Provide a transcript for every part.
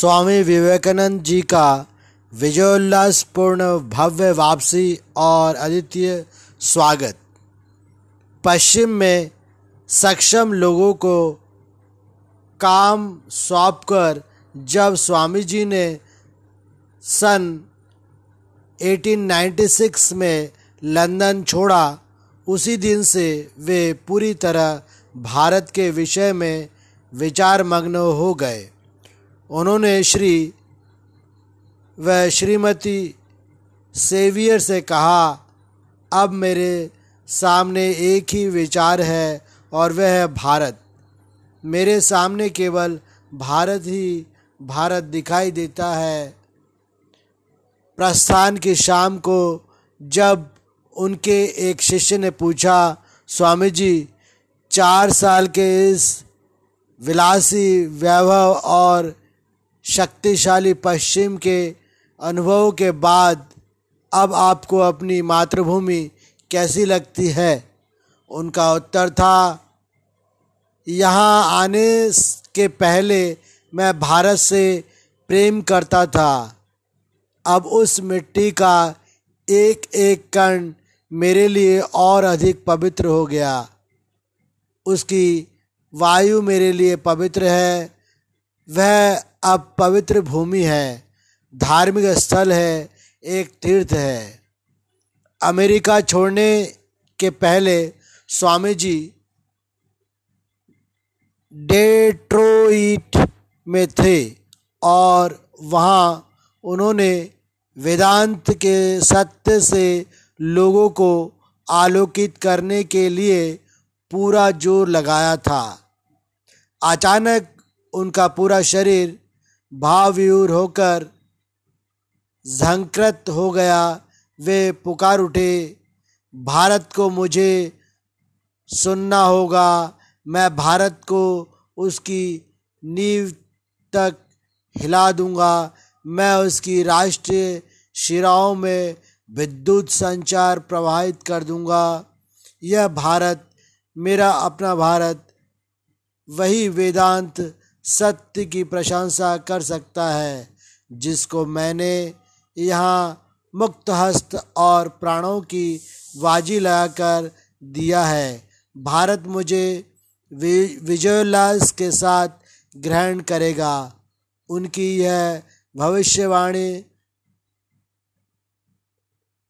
स्वामी विवेकानंद जी का विजयोल्लासपूर्ण भव्य वापसी और अद्वितीय स्वागत। पश्चिम में सक्षम लोगों को काम सौंप कर जब स्वामी जी ने सन 1896 में लंदन छोड़ा, उसी दिन से वे पूरी तरह भारत के विषय में विचार मग्न हो गए। उन्होंने श्री व श्रीमती सेवियर से कहा, अब मेरे सामने एक ही विचार है और वह है भारत। मेरे सामने केवल भारत ही भारत दिखाई देता है। प्रस्थान की शाम को जब उनके एक शिष्य ने पूछा स्वामी जी चार साल के इस विलासी वैभव और शक्तिशाली पश्चिम के अनुभव के बाद अब आपको अपनी मातृभूमि कैसी लगती है? उनका उत्तर था, यहाँ आने के पहले मैं भारत से प्रेम करता था। अब उस मिट्टी का एक एक कण मेरे लिए और अधिक पवित्र हो गया। उसकी वायु मेरे लिए पवित्र है, वह अब पवित्र भूमि है, धार्मिक स्थल है, एक तीर्थ है। अमेरिका छोड़ने के पहले स्वामी जी डेट्रोइट में थे और वहाँ उन्होंने वेदांत के सत्य से लोगों को आलोकित करने के लिए पूरा ज़ोर लगाया था। अचानक उनका पूरा शरीर भावव्यूर होकर झंकृत हो गया, वे पुकार उठे, भारत को मुझे सुनना होगा, मैं भारत को उसकी नींव तक हिला दूँगा, मैं उसकी राष्ट्रीय शिराओं में विद्युत संचार प्रवाहित कर दूँगा। यह भारत, मेरा अपना भारत, वही वेदांत सत्य की प्रशंसा कर सकता है, जिसको मैंने यहाँ मुक्त हस्त और प्राणों की बाजी लगाकर दिया है। भारत मुझे विजयोल्लास के साथ ग्रहण करेगा। उनकी यह भविष्यवाणी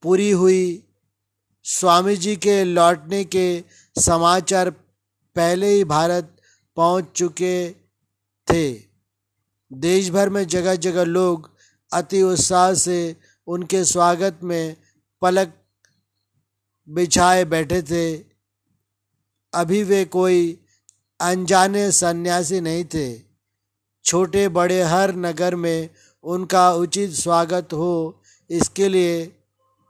पूरी हुई। स्वामी जी के लौटने के समाचार पहले ही भारत पहुँच चुके थे। देश भर में जगह जगह लोग अति उत्साह से उनके स्वागत में पलक बिछाए बैठे थे। अभी वे कोई अनजाने सन्यासी नहीं थे। छोटे बड़े हर नगर में उनका उचित स्वागत हो, इसके लिए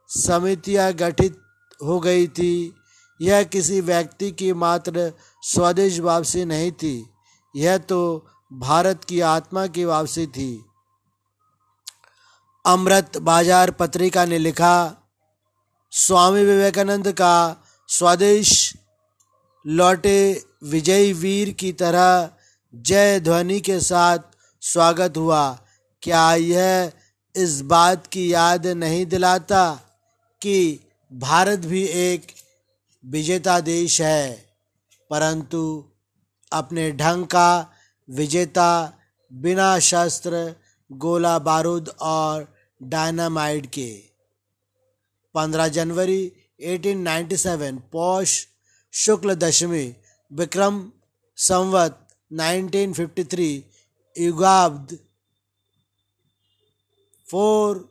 समितियाँ गठित हो गई थी। यह किसी व्यक्ति की मात्र स्वदेश वापसी नहीं थी। यह तो भारत की आत्मा की वापसी थी। अमृत बाज़ार पत्रिका ने लिखा, स्वामी विवेकानंद का स्वदेश लौटे विजयी वीर की तरह जय ध्वनि के साथ स्वागत हुआ। क्या यह इस बात की याद नहीं दिलाता कि भारत भी एक विजेता देश है? परंतु अपने ढंग का विजेता, बिना शस्त्र, गोला बारूद और डायनामाइट के। 15 जनवरी 1897 पौष शुक्ल दशमी, विक्रम संवत 1953 युगाब्द फोर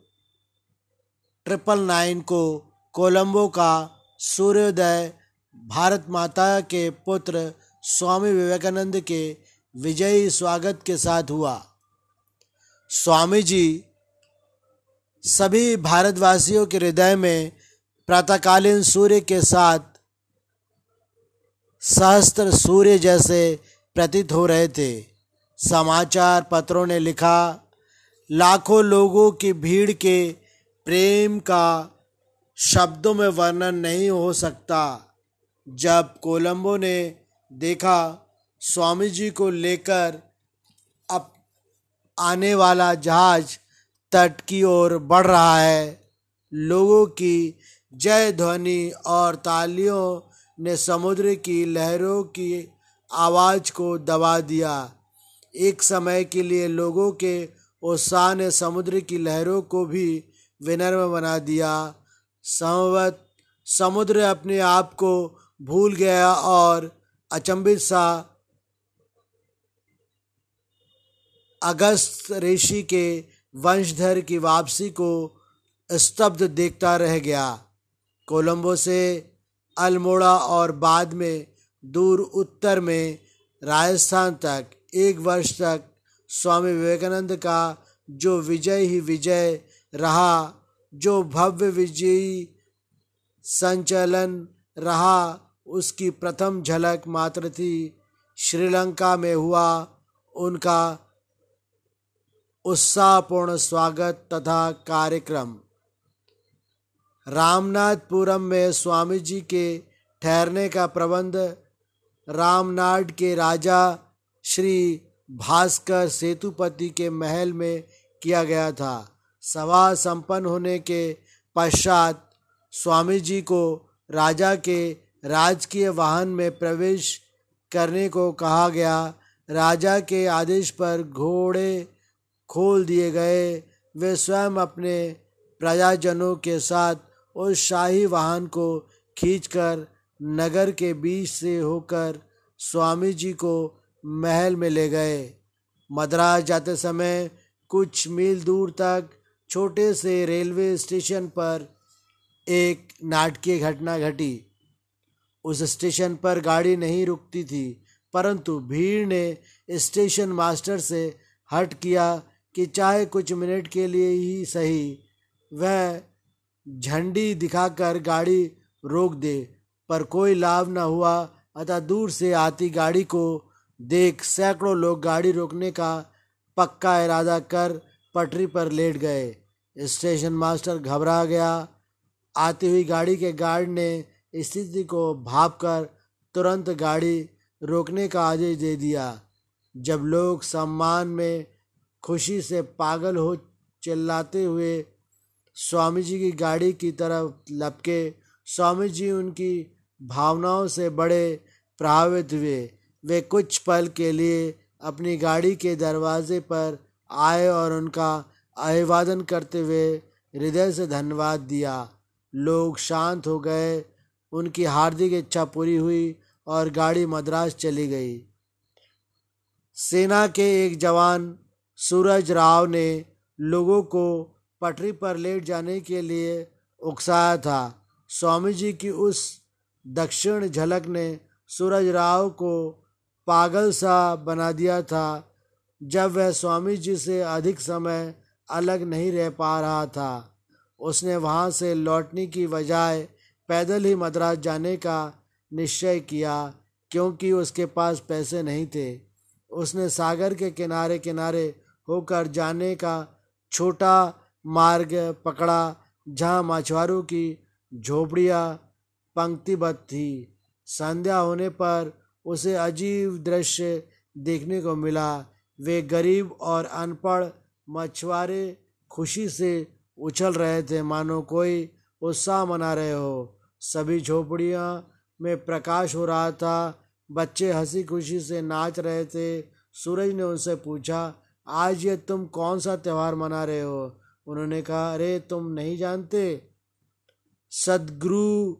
ट्रिपल नाइन को कोलंबो का सूर्योदय, भारत माता के पुत्र स्वामी विवेकानंद के विजयी स्वागत के साथ हुआ। स्वामी जी सभी भारतवासियों के हृदय में प्रातःकालीन सूर्य के साथ सहस्त्र सूर्य जैसे प्रतीत हो रहे थे। समाचार पत्रों ने लिखा, लाखों लोगों की भीड़ के प्रेम का शब्दों में वर्णन नहीं हो सकता। जब कोलंबो ने देखा स्वामी जी को लेकर अप आने वाला जहाज़ तट की ओर बढ़ रहा है। लोगों की जय ध्वनि और तालियों ने समुद्र की लहरों की आवाज़ को दबा दिया। एक समय के लिए लोगों के उत्साह ने समुद्र की लहरों को भी विनर्म बना दिया। संवत समुद्र अपने आप को भूल गया और अचंभित सा अगस्त ऋषि के वंशधर की वापसी को स्तब्ध देखता रह गया। कोलंबो से अल्मोड़ा और बाद में दूर उत्तर में राजस्थान तक एक वर्ष तक स्वामी विवेकानंद का जो विजय ही विजय रहा, जो भव्य विजयी संचलन रहा, उसकी प्रथम झलक मात्र थी श्रीलंका में हुआ। उनका उत्साहपूर्ण स्वागत तथा कार्यक्रम। रामनाथपुरम में स्वामी जी के ठहरने का प्रबंध, रामनाड के राजा श्री भास्कर सेतुपति के महल में किया गया था। सभा संपन्न होने के पश्चात स्वामी जी को राजा के राजकीय वाहन में प्रवेश करने को कहा गया। राजा के आदेश पर घोड़े खोल दिए गए। वे स्वयं अपने प्रजाजनों के साथ उस शाही वाहन को खींचकर नगर के बीच से होकर स्वामी जी को महल में ले गए। मद्रास जाते समय कुछ मील दूर तक छोटे से रेलवे स्टेशन पर एक नाटकीय घटना घटी। उस स्टेशन पर गाड़ी नहीं रुकती थी, परंतु भीड़ ने स्टेशन मास्टर से हट किया कि चाहे कुछ मिनट के लिए ही सही, वह झंडी दिखाकर गाड़ी रोक दे, पर कोई लाभ न हुआ। अतः दूर से आती गाड़ी को देख सैकड़ों लोग गाड़ी रोकने का पक्का इरादा कर पटरी पर लेट गए। स्टेशन मास्टर घबरा गया। आती हुई गाड़ी के गार्ड ने स्थिति को भाप कर तुरंत गाड़ी रोकने का आदेश दे दिया। जब लोग सम्मान में खुशी से पागल हो चिल्लाते हुए स्वामी जी की गाड़ी की तरफ़ लपके स्वामी जी उनकी भावनाओं से बड़े प्रभावित हुए। वे कुछ पल के लिए अपनी गाड़ी के दरवाजे पर आए और उनका अभिवादन करते हुए हृदय से धन्यवाद दिया। लोग शांत हो गए, उनकी हार्दिक इच्छा पूरी हुई और गाड़ी मद्रास चली गई। सेना के एक जवान सूरज राव ने लोगों को पटरी पर लेट जाने के लिए उकसाया था। स्वामी जी की उस दक्षिण झलक ने सूरज राव को पागल सा बना दिया था, जब वह स्वामी जी से अधिक समय अलग नहीं रह पा रहा था। उसने वहाँ से लौटने की बजाय पैदल ही मद्रास जाने का निश्चय किया, क्योंकि उसके पास पैसे नहीं थे। उसने सागर के किनारे किनारे होकर जाने का छोटा मार्ग पकड़ा, जहाँ मछुआरों की झोपड़ियाँ पंक्तिबद्ध थी। संध्या होने पर उसे अजीब दृश्य देखने को मिला। वे गरीब और अनपढ़ मछुआरे खुशी से उछल रहे थे। मानो कोई उत्साह मना रहे हो। सभी झोपड़ियाँ में प्रकाश हो रहा था। बच्चे हँसी खुशी से नाच रहे थे। सूरज ने उनसे पूछा आज ये तुम कौन सा त्यौहार मना रहे हो? उन्होंने कहा, अरे, तुम नहीं जानते। सदगुरु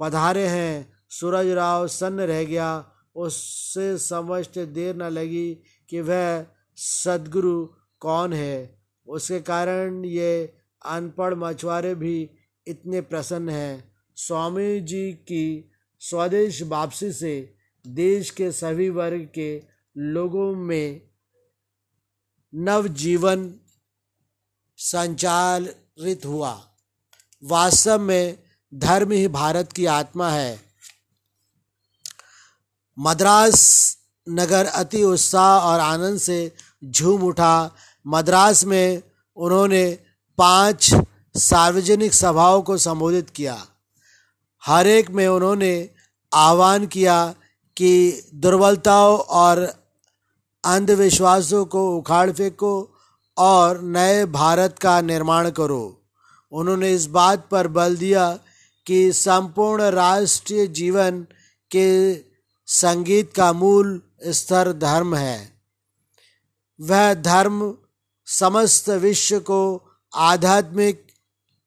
पधारे हैं। सूरज राव सन्न रह गया। उससे समझते देर न लगी कि वह सदगुरु कौन है? उसके कारण ये अनपढ़ मछुआरे भी इतने प्रसन्न हैं। स्वामी जी की स्वदेश वापसी से देश के सभी वर्ग के लोगों में नवजीवन संचालित हुआ। वास्तव में धर्म ही भारत की आत्मा है। मद्रास नगर अति उत्साह और आनंद से झूम उठा। मद्रास में उन्होंने पाँच सार्वजनिक सभाओं को संबोधित किया। हर एक में उन्होंने आह्वान किया कि दुर्बलताओं और अंधविश्वासों को उखाड़ फेंको और नए भारत का निर्माण करो। उन्होंने इस बात पर बल दिया कि संपूर्ण राष्ट्रीय जीवन के संगीत का मूल स्तर धर्म है। वह धर्म समस्त विश्व को आध्यात्मिक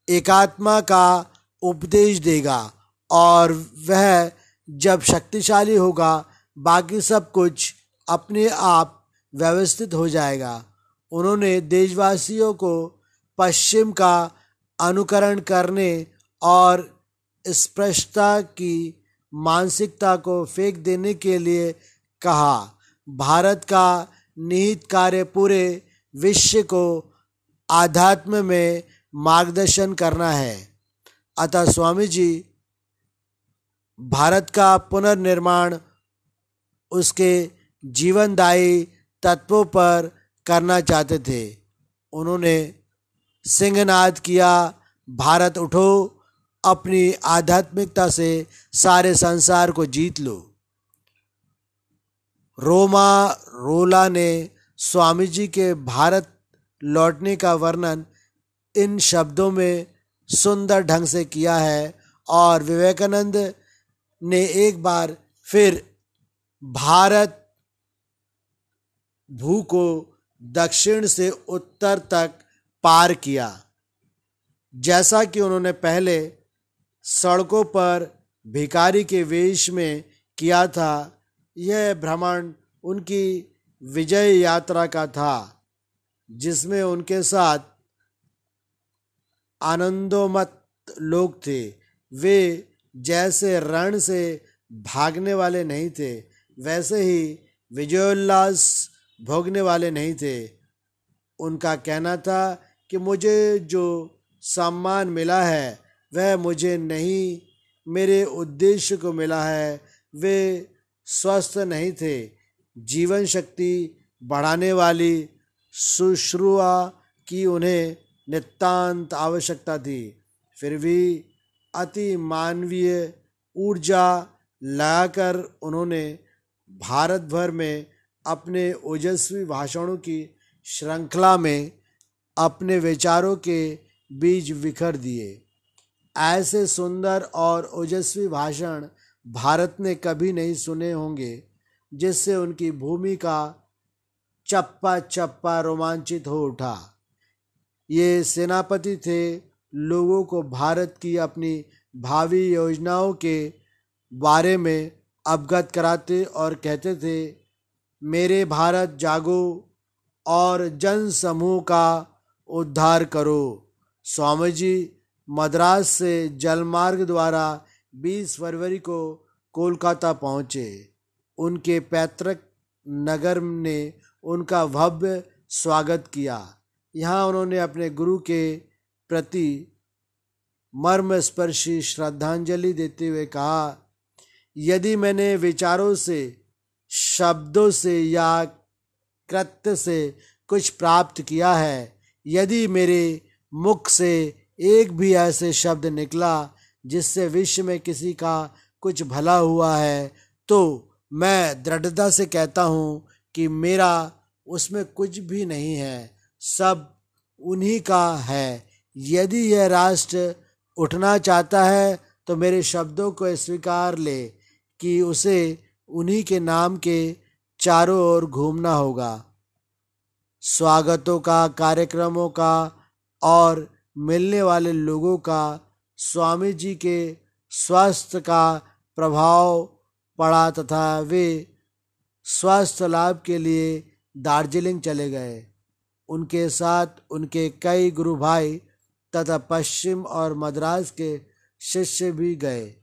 एकात्मा का उपदेश देगा और वह जब शक्तिशाली होगा, बाकी सब कुछ अपने आप व्यवस्थित हो जाएगा। उन्होंने देशवासियों को पश्चिम का अनुकरण करने और स्पष्टता की मानसिकता को फेंक देने के लिए कहा। भारत का निहित कार्य पूरे विश्व को आध्यात्म में मार्गदर्शन करना है। अतः स्वामी जी भारत का पुनर्निर्माण उसके जीवनदायी तत्वों पर करना चाहते थे। उन्होंने सिंहनाद किया, भारत उठो, अपनी आध्यात्मिकता से सारे संसार को जीत लो। रोमा रोला ने स्वामी जी के भारत लौटने का वर्णन इन शब्दों में सुंदर ढंग से किया है और विवेकानंद ने एक बार फिर भारत भू को दक्षिण से उत्तर तक पार किया। जैसा कि उन्होंने पहले सड़कों पर भिकारी के वेश में किया था, यह भ्रमण उनकी विजय यात्रा का था, जिसमें उनके साथ आनंदोमत लोग थे। वे जैसे रण से भागने वाले नहीं थे, वैसे ही विजयोल्लास भोगने वाले नहीं थे। उनका कहना था कि मुझे जो सम्मान मिला है, वह मुझे नहीं, मेरे उद्देश्य को मिला है, वे स्वस्थ नहीं थे। जीवन शक्ति बढ़ाने वाली शुश्रुआ की उन्हें नितांत आवश्यकता थी। फिर भी अति मानवीय ऊर्जा लगाकर उन्होंने भारत भर में अपने ओजस्वी भाषणों की श्रृंखला में अपने विचारों के बीज बिखर दिए। ऐसे सुंदर और ओजस्वी भाषण भारत ने कभी नहीं सुने होंगे, जिससे उनकी भूमि का चप्पा चप्पा रोमांचित हो उठा। ये सेनापति थे लोगों को भारत की अपनी भावी योजनाओं के बारे में अवगत कराते और कहते थे मेरे भारत जागो और जन समूह का उद्धार करो। स्वामी जी मद्रास से जलमार्ग द्वारा 20 फरवरी को कोलकाता पहुँचे। उनके पैतृक नगर ने उनका भव्य स्वागत किया। यहाँ उन्होंने अपने गुरु के प्रति मर्मस्पर्शी श्रद्धांजलि देते हुए कहा, यदि मैंने विचारों से शब्दों से या कृत्य से कुछ प्राप्त किया है। यदि मेरे मुख से एक भी ऐसे शब्द निकला जिससे विश्व में किसी का कुछ भला हुआ है तो मैं दृढ़ता से कहता हूँ कि मेरा उसमें कुछ भी नहीं है, सब उन्हीं का है। यदि यह राष्ट्र उठना चाहता है तो मेरे शब्दों को स्वीकार ले कि उसे उन्हीं के नाम के चारों ओर घूमना होगा। स्वागतों का, कार्यक्रमों का और मिलने वाले लोगों का, स्वामी जी के स्वास्थ्य का प्रभाव पड़ा तथा वे स्वास्थ्य लाभ के लिए दार्जिलिंग चले गए। उनके साथ उनके कई गुरु भाई तथा पश्चिम और मद्रास के शिष्य भी गए।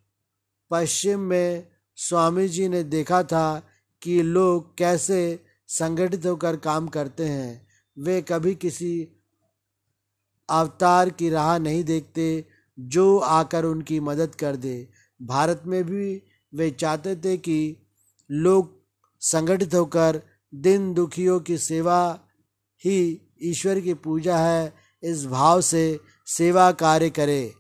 पश्चिम में स्वामी जी ने देखा था कि लोग कैसे संगठित होकर काम करते हैं। वे कभी किसी अवतार की राह नहीं देखते जो आकर उनकी मदद कर दे। भारत में भी वे चाहते थे कि लोग संगठित होकर दिन दुखियों की सेवा ही ईश्वर की पूजा है, इस भाव से सेवा कार्य करें।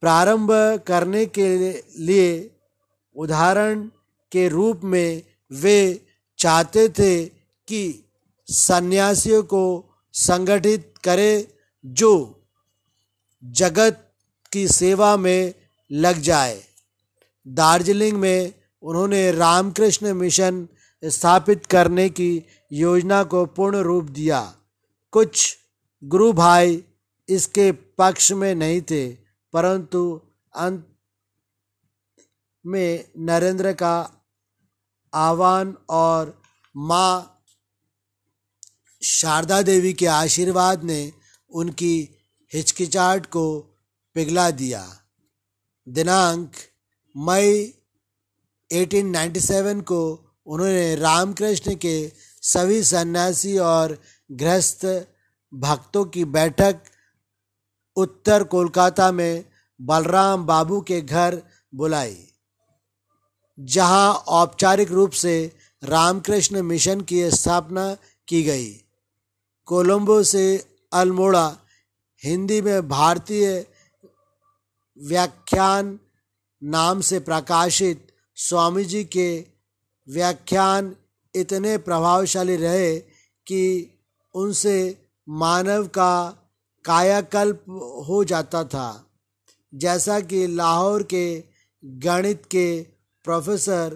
प्रारंभ करने के लिए उदाहरण के रूप में वे चाहते थे कि सन्यासियों को संगठित करे जो जगत की सेवा में लग जाए। दार्जिलिंग में उन्होंने रामकृष्ण मिशन स्थापित करने की योजना को पूर्ण रूप दिया। कुछ गुरु भाई इसके पक्ष में नहीं थे, परंतु अंत में नरेंद्र का आह्वान और माँ शारदा देवी के आशीर्वाद ने उनकी हिचकिचाहट को पिघला दिया। दिनांक मई 1897 को उन्होंने रामकृष्ण के सभी सन्यासी और गृहस्थ भक्तों की बैठक उत्तर कोलकाता में बलराम बाबू के घर बुलाई। जहाँ औपचारिक रूप से रामकृष्ण मिशन की स्थापना की गई। कोलंबो से अल्मोड़ा, हिंदी में भारतीय व्याख्यान नाम से प्रकाशित स्वामी जी के व्याख्यान इतने प्रभावशाली रहे कि उनसे मानव का कायाकल्प हो जाता था। जैसा कि लाहौर के गणित के प्रोफेसर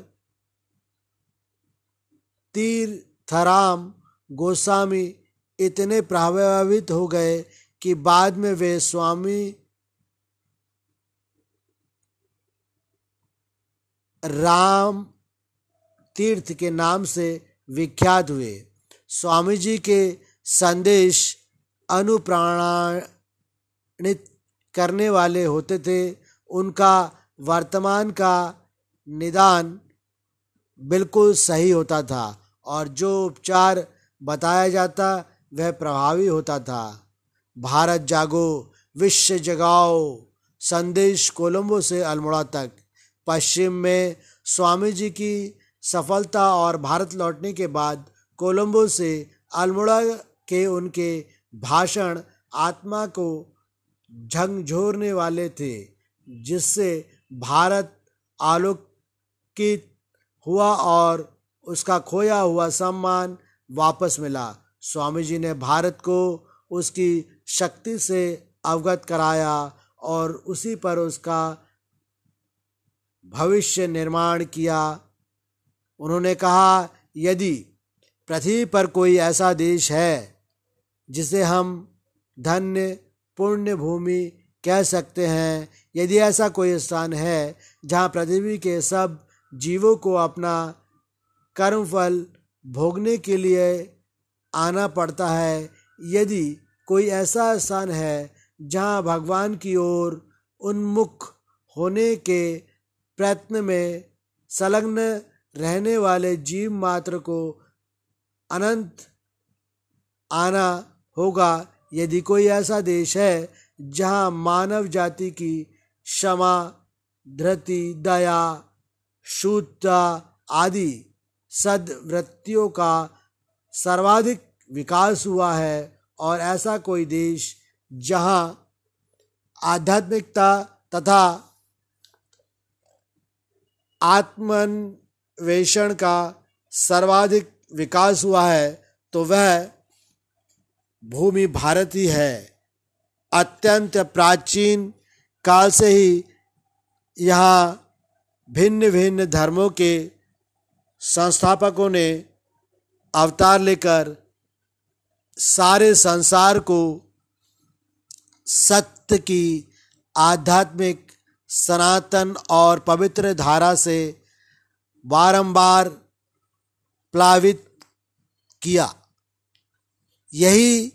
तीर्थराम गोस्वामी इतने प्रभावित हो गए कि बाद में वे स्वामी राम तीर्थ के नाम से विख्यात हुए। स्वामी जी के संदेश अनुप्राणित करने वाले होते थे। उनका वर्तमान का निदान बिल्कुल सही होता था और जो उपचार बताया जाता, वह प्रभावी होता था। भारत जागो, विश्व जगाओ, संदेश कोलंबो से अल्मोड़ा तक। पश्चिम में स्वामी जी की सफलता और भारत लौटने के बाद कोलंबो से अल्मोड़ा के उनके भाषण आत्मा को झंझोरने वाले थे, जिससे भारत आलोकित हुआ और उसका खोया हुआ सम्मान वापस मिला। स्वामी जी ने भारत को उसकी शक्ति से अवगत कराया और उसी पर उसका भविष्य निर्माण किया। उन्होंने कहा, यदि पृथ्वी पर कोई ऐसा देश है जिसे हम धन्य पुण्य भूमि कह सकते हैं, यदि ऐसा कोई स्थान है जहाँ पृथ्वी के सब जीवों को अपना कर्मफल भोगने के लिए आना पड़ता है। यदि कोई ऐसा स्थान है जहाँ भगवान की ओर उन्मुख होने के प्रयत्न में संलग्न रहने वाले जीव मात्र को अनंत आना होगा। यदि कोई ऐसा देश है जहाँ मानव जाति की क्षमा, धृति, दया शुद्धता आदि सदवृत्तियों का सर्वाधिक विकास हुआ है और ऐसा कोई देश जहाँ आध्यात्मिकता तथा आत्मन्वेषण का सर्वाधिक विकास हुआ है तो वह भूमि भारत ही है। अत्यंत प्राचीन काल से ही यहाँ भिन्न भिन्न धर्मों के संस्थापकों ने अवतार लेकर सारे संसार को सत्य की आध्यात्मिक, सनातन और पवित्र धारा से बारंबार प्लावित किया। यही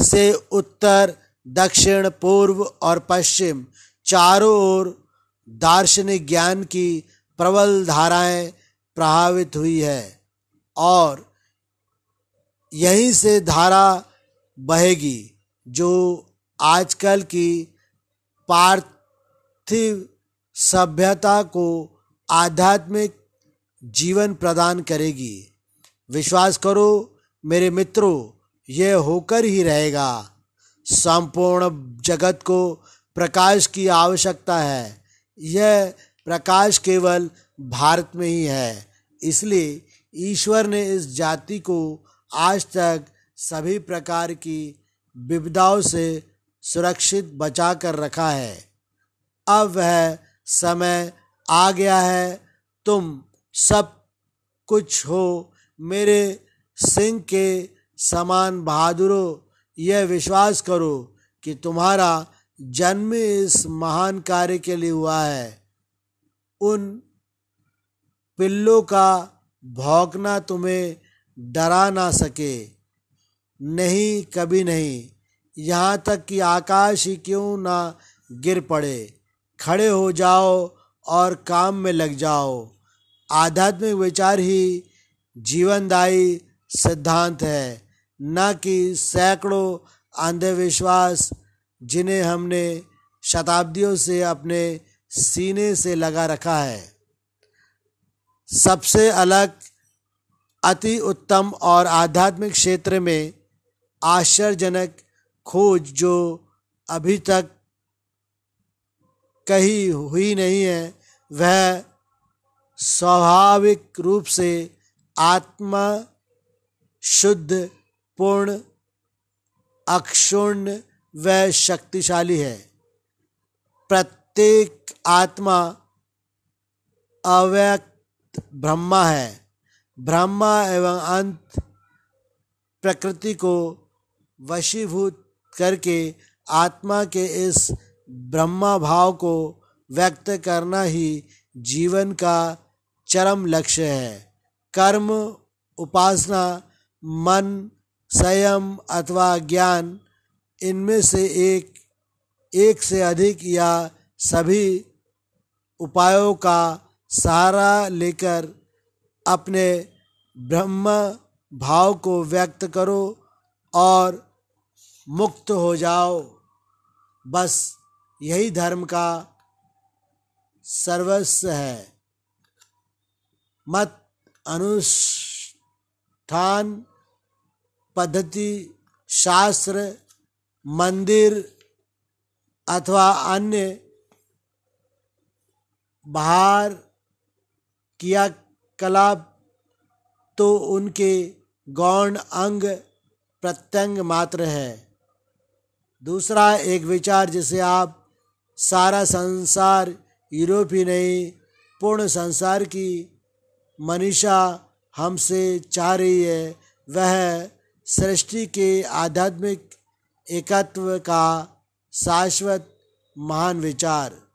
से उत्तर, दक्षिण, पूर्व और पश्चिम चारों ओर दार्शनिक ज्ञान की प्रबल धाराएँ प्रभावित हुई है और यहीं से धारा बहेगी, जो आजकल की पार्थिव सभ्यता को आध्यात्मिक जीवन प्रदान करेगी। विश्वास करो, मेरे मित्रों यह होकर ही रहेगा। संपूर्ण जगत को प्रकाश की आवश्यकता है। यह प्रकाश केवल भारत में ही है। इसलिए ईश्वर ने इस जाति को आज तक सभी प्रकार की विविधाओं से सुरक्षित बचा कर रखा है। अब वह समय आ गया है। तुम सब कुछ हो। मेरे सिंह के समान बहादुरों, यह विश्वास करो कि तुम्हारा जन्म इस महान कार्य के लिए हुआ है। उन पिल्लों का भौंकना तुम्हें डरा ना सके। नहीं, कभी नहीं। यहाँ तक कि आकाश ही क्यों ना गिर पड़े। खड़े हो जाओ और काम में लग जाओ। आध्यात्मिक विचार ही जीवनदायी सिद्धांत है। न कि सैकड़ों अंधविश्वास जिन्हें हमने शताब्दियों से अपने सीने से लगा रखा है। सबसे अलग, अति उत्तम और आध्यात्मिक क्षेत्र में आश्चर्यजनक खोज जो अभी तक कही हुई नहीं है, वह स्वाभाविक रूप से आत्मा शुद्ध, पूर्ण, अक्षुण्ण व शक्तिशाली है। प्रत्येक आत्मा अव्यक्त ब्रह्मा है। ब्रह्मा एवं अंत प्रकृति को वशीभूत करके आत्मा के इस ब्रह्मा भाव को व्यक्त करना ही जीवन का चरम लक्ष्य है। कर्म, उपासना, मन, संयम अथवा ज्ञान इनमें से एक एक से अधिक या सभी उपायों का सहारा लेकर अपने ब्रह्म भाव को व्यक्त करो और मुक्त हो जाओ। बस यही धर्म का सर्वस्व है। मत अनुष्ठान पद्धति शास्त्र मंदिर अथवा अन्य बाहर किया कलाप तो उनके गौण अंग प्रत्यंग मात्र है। दूसरा एक विचार जिसे आप सारा संसार, यूरोपी नहीं, पूर्ण संसार की मनीषा हमसे चाह रही है, वह सृष्टि के आध्यात्मिक एकत्व का शाश्वत महान विचार।